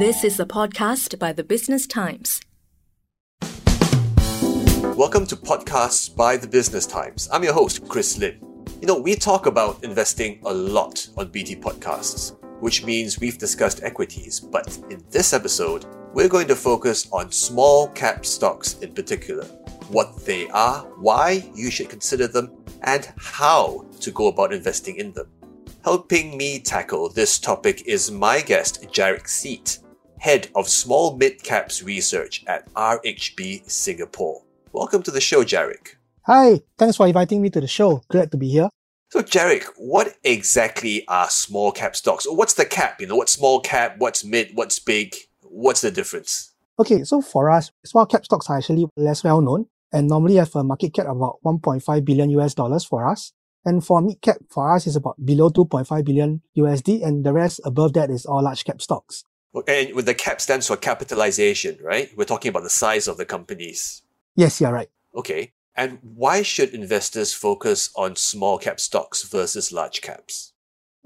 This is a podcast by the Business Times. Welcome to Podcasts by the Business Times. I'm your host, Chris Lim. You know, we talk about investing a lot on BT Podcasts, which means we've discussed equities, but in this episode, we're going to focus on small cap stocks in particular. What they are, why you should consider them, and how to go about investing in them. Helping me tackle this topic is my guest, Jarick Seet, Head of Small Mid Caps Research at RHB Singapore. Welcome to the show, Jarick. Hi, thanks for inviting me to the show. Glad to be here. So, Jarick, what exactly are small cap stocks? What's the cap? You know, what's small cap? What's mid? What's big? What's the difference? Okay, so for us, small cap stocks are actually less well known and normally have a market cap of about 1.5 billion US dollars for us. And for mid cap, for us, is about below 2.5 billion USD, and the rest above that is all large cap stocks. And with the cap stands for capitalization, right? We're talking about the size of the companies. Yes, you're right. Okay. And why should investors focus on small cap stocks versus large caps?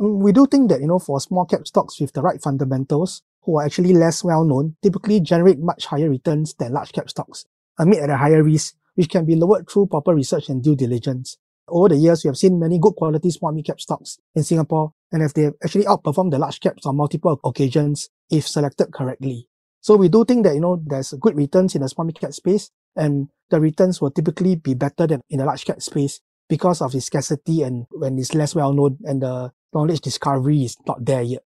Mm, we do think that, you know, for small cap stocks with the right fundamentals, who are actually less well known, typically generate much higher returns than large cap stocks, amid at a higher risk, which can be lowered through proper research and due diligence. Over the years, we have seen many good quality small mid cap stocks in Singapore, and if they actually outperformed the large caps on multiple occasions if selected correctly. So we do think that, you know, there's good returns in the small mid cap space, and the returns will typically be better than in the large cap space because of its scarcity and when it's less well known and the knowledge discovery is not there yet.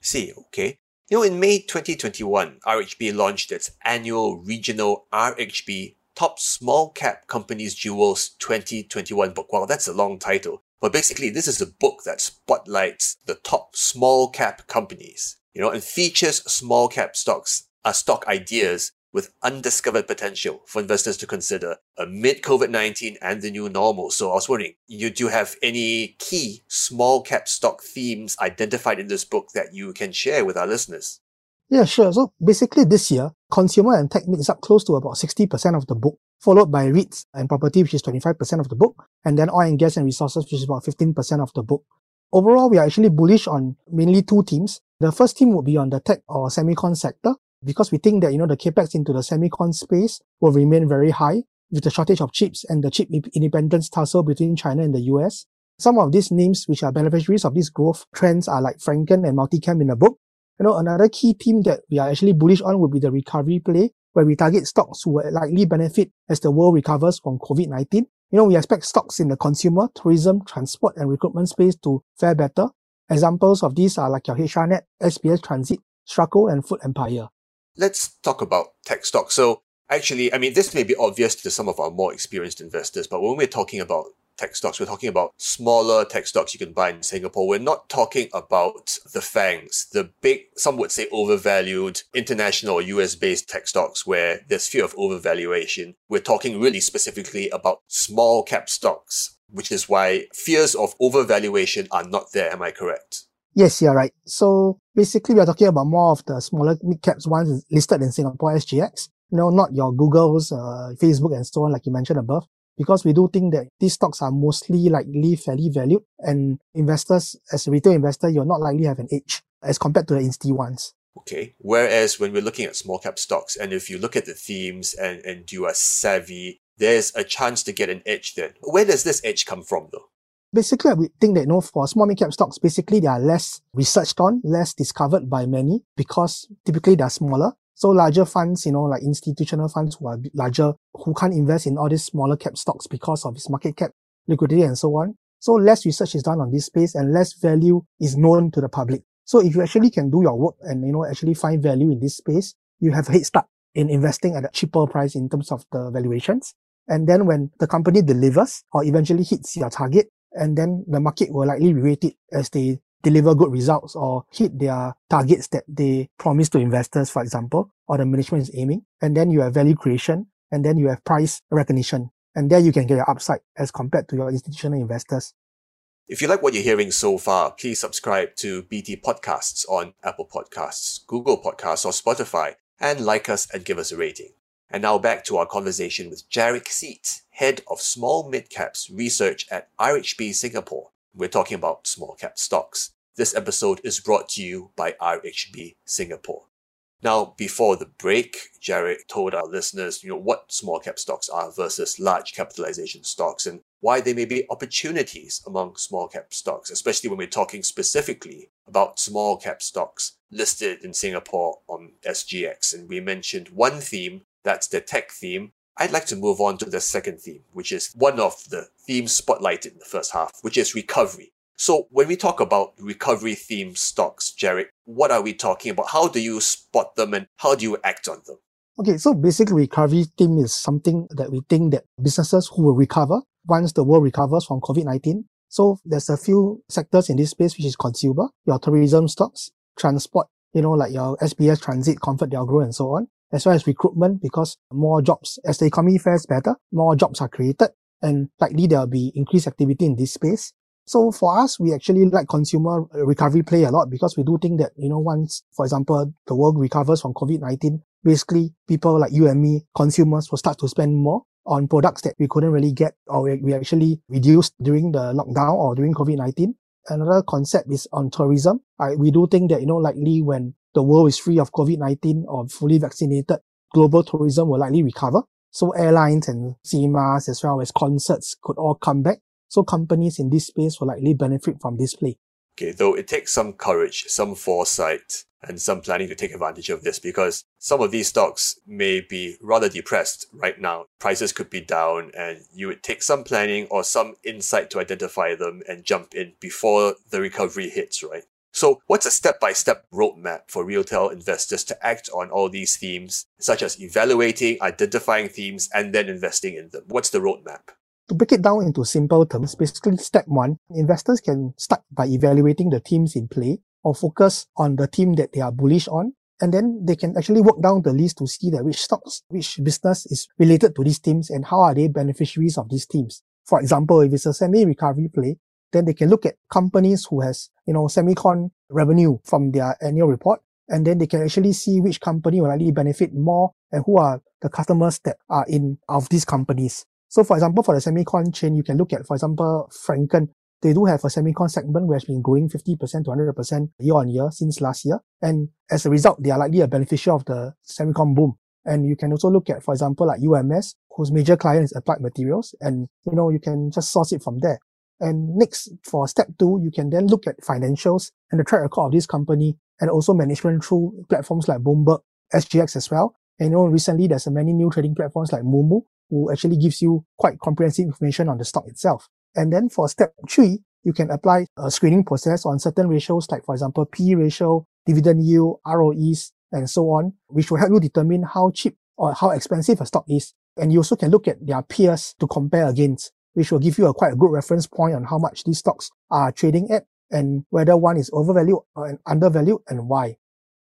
See, okay. You know, in May 2021, RHB launched its annual regional RHB Top Small Cap Companies Jewels 2021 book. Wow, that's a long title. But basically, this is a book that spotlights the top small cap companies, you know, and features small cap stocks, uh, stock ideas with undiscovered potential for investors to consider amid COVID-19 and the new normal. So I was wondering, you do you have any key small cap stock themes identified in this book that you can share with our listeners? Yeah, sure. So basically this year, consumer and tech makes up close to about 60% of the book, followed by REITs and property, which is 25% of the book, and then oil and gas and resources, which is about 15% of the book. Overall, we are actually bullish on mainly two teams. The first team would be on the tech or semicon sector, because we think that, you know, the capex into the semicon space will remain very high with the shortage of chips and the chip independence tussle between China and the US. Some of these names which are beneficiaries of these growth trends are like Frencken and Multi-Chem in the book, you know, another key theme that we are actually bullish on will be the recovery play, where we target stocks who will likely benefit as the world recovers from COVID-19. You know, we expect stocks in the consumer, tourism, transport, and recruitment space to fare better. Examples of these are like your HRNet, SBS Transit, Straco, and Food Empire. Let's talk about tech stocks. So actually, I mean, this may be obvious to some of our more experienced investors, but when we're talking about tech stocks. We're talking about smaller tech stocks you can buy in Singapore. We're not talking about the FANGs, the big, some would say overvalued international US based tech stocks where there's fear of overvaluation. We're talking really specifically about small cap stocks, which is why fears of overvaluation are not there. Am I correct? Yes, you're right. So basically, we are talking about more of the smaller mid caps ones listed in Singapore SGX. You know, not your Googles, uh, Facebook, and so on, like you mentioned above because we do think that these stocks are mostly likely fairly valued and investors, as a retail investor, you're not likely to have an edge as compared to the insti ones. Okay. Whereas when we're looking at small cap stocks, and if you look at the themes and, and you are savvy, there's a chance to get an edge then. Where does this edge come from though? Basically, we think that, you know, for small mid cap stocks, basically they are less researched on, less discovered by many because typically they're smaller so larger funds, you know, like institutional funds who are larger, who can't invest in all these smaller cap stocks because of its market cap, liquidity, and so on. So less research is done on this space and less value is known to the public. So if you actually can do your work and, you know, actually find value in this space, you have a head start in investing at a cheaper price in terms of the valuations. And then when the company delivers or eventually hits your target, and then the market will likely rate it as they deliver good results or hit their targets that they promise to investors, for example, or the management is aiming. And then you have value creation and then you have price recognition. And there you can get your upside as compared to your institutional investors. If you like what you're hearing so far, please subscribe to BT Podcasts on Apple Podcasts, Google Podcasts, or Spotify, and like us and give us a rating. And now back to our conversation with Jarick Seet, Head of Small Midcaps Research at RHB Singapore. We're talking about small cap stocks. This episode is brought to you by RHB Singapore. Now, before the break, Jared told our listeners, you know, what small cap stocks are versus large capitalization stocks and why there may be opportunities among small cap stocks, especially when we're talking specifically about small cap stocks listed in Singapore on SGX. And we mentioned one theme, that's the tech theme. I'd like to move on to the second theme, which is one of the themes spotlighted in the first half, which is recovery. So when we talk about recovery theme stocks, Jarick, what are we talking about? How do you spot them and how do you act on them? Okay, so basically recovery theme is something that we think that businesses who will recover once the world recovers from COVID-19. So there's a few sectors in this space, which is consumer, your tourism stocks, transport, you know, like your SBS Transit, ComfortDelGro, and so on, as well as recruitment, because more jobs, as the economy fares better, more jobs are created, and likely there will be increased activity in this space. So for us, we actually like consumer recovery play a lot because we do think that, you know, once, for example, the world recovers from COVID-19, basically people like you and me, consumers will start to spend more on products that we couldn't really get or we actually reduced during the lockdown or during COVID-19. Another concept is on tourism. I, we do think that, you know, likely when the world is free of COVID-19 or fully vaccinated, global tourism will likely recover. So airlines and cinemas as well as concerts could all come back. So companies in this space will likely benefit from this play. Okay, though it takes some courage, some foresight, and some planning to take advantage of this because some of these stocks may be rather depressed right now. Prices could be down and you would take some planning or some insight to identify them and jump in before the recovery hits, right? So what's a step-by-step roadmap for retail investors to act on all these themes, such as evaluating, identifying themes, and then investing in them? What's the roadmap? To break it down into simple terms, basically step one, investors can start by evaluating the teams in play or focus on the team that they are bullish on. And then they can actually work down the list to see that which stocks, which business is related to these teams and how are they beneficiaries of these teams. For example, if it's a semi-recovery play, then they can look at companies who has, you know, semicon revenue from their annual report. And then they can actually see which company will likely benefit more and who are the customers that are in of these companies. So for example, for the semicon chain, you can look at, for example, Frencken. They do have a semicon segment which has been growing 50% to 100% year on year since last year. And as a result, they are likely a beneficiary of the semicon boom. And you can also look at, for example, like UMS, whose major client is Applied Materials. And, you know, you can just source it from there. And next, for step two, you can then look at financials and the track record of this company and also management through platforms like Bloomberg, SGX as well. And you know, recently there's many new trading platforms like Moomoo who actually gives you quite comprehensive information on the stock itself. And then for step three, you can apply a screening process on certain ratios, like for example, P ratio, dividend yield, ROEs, and so on, which will help you determine how cheap or how expensive a stock is. And you also can look at their peers to compare against, which will give you a quite a good reference point on how much these stocks are trading at and whether one is overvalued or undervalued and why.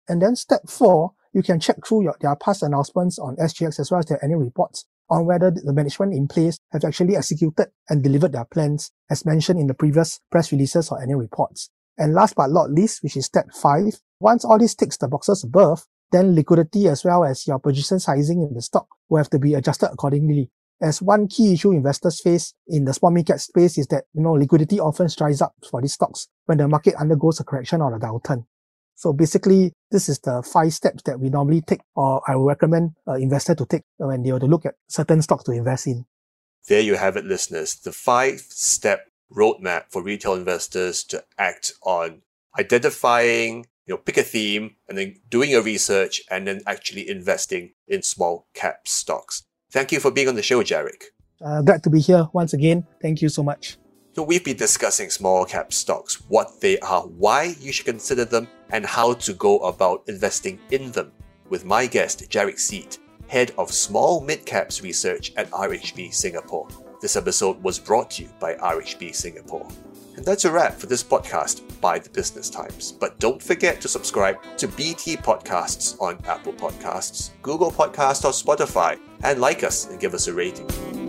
And then step four, you can check through your, their past announcements on SGX as well as their annual reports on whether the management in place have actually executed and delivered their plans as mentioned in the previous press releases or annual reports. And last but not least, which is step five, once all this ticks the boxes above, then liquidity as well as your position sizing in the stock will have to be adjusted accordingly. As one key issue investors face in the small mid-cap space is that, you know, liquidity often dries up for these stocks when the market undergoes a correction or a downturn. So basically, this is the five steps that we normally take, or I would recommend an investor to take when they were to look at certain stocks to invest in. There you have it, listeners. The five step roadmap for retail investors to act on identifying, you know, pick a theme and then doing your research and then actually investing in small cap stocks. Thank you for being on the show, Jarick. Uh, glad to be here once again. Thank you so much. So we've been discussing small cap stocks, what they are, why you should consider them, and how to go about investing in them with my guest, Jarick Seet, Head of Small Mid Caps Research at RHB Singapore. This episode was brought to you by RHB Singapore. And that's a wrap for this podcast by the Business Times. But don't forget to subscribe to BT Podcasts on Apple Podcasts, Google Podcasts, or Spotify, and like us and give us a rating.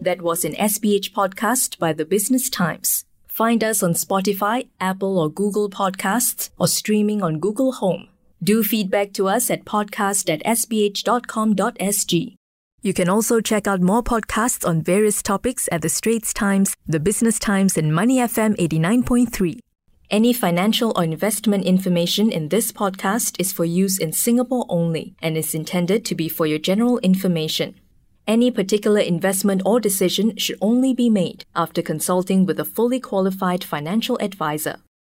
That was an SPH podcast by the Business Times. Find us on Spotify, Apple or Google Podcasts, or streaming on Google Home. Do feedback to us at podcast at sph.com.sg. You can also check out more podcasts on various topics at The Straits Times, The Business Times, and Money FM 89.3. Any financial or investment information in this podcast is for use in Singapore only and is intended to be for your general information. Any particular investment or decision should only be made after consulting with a fully qualified financial advisor.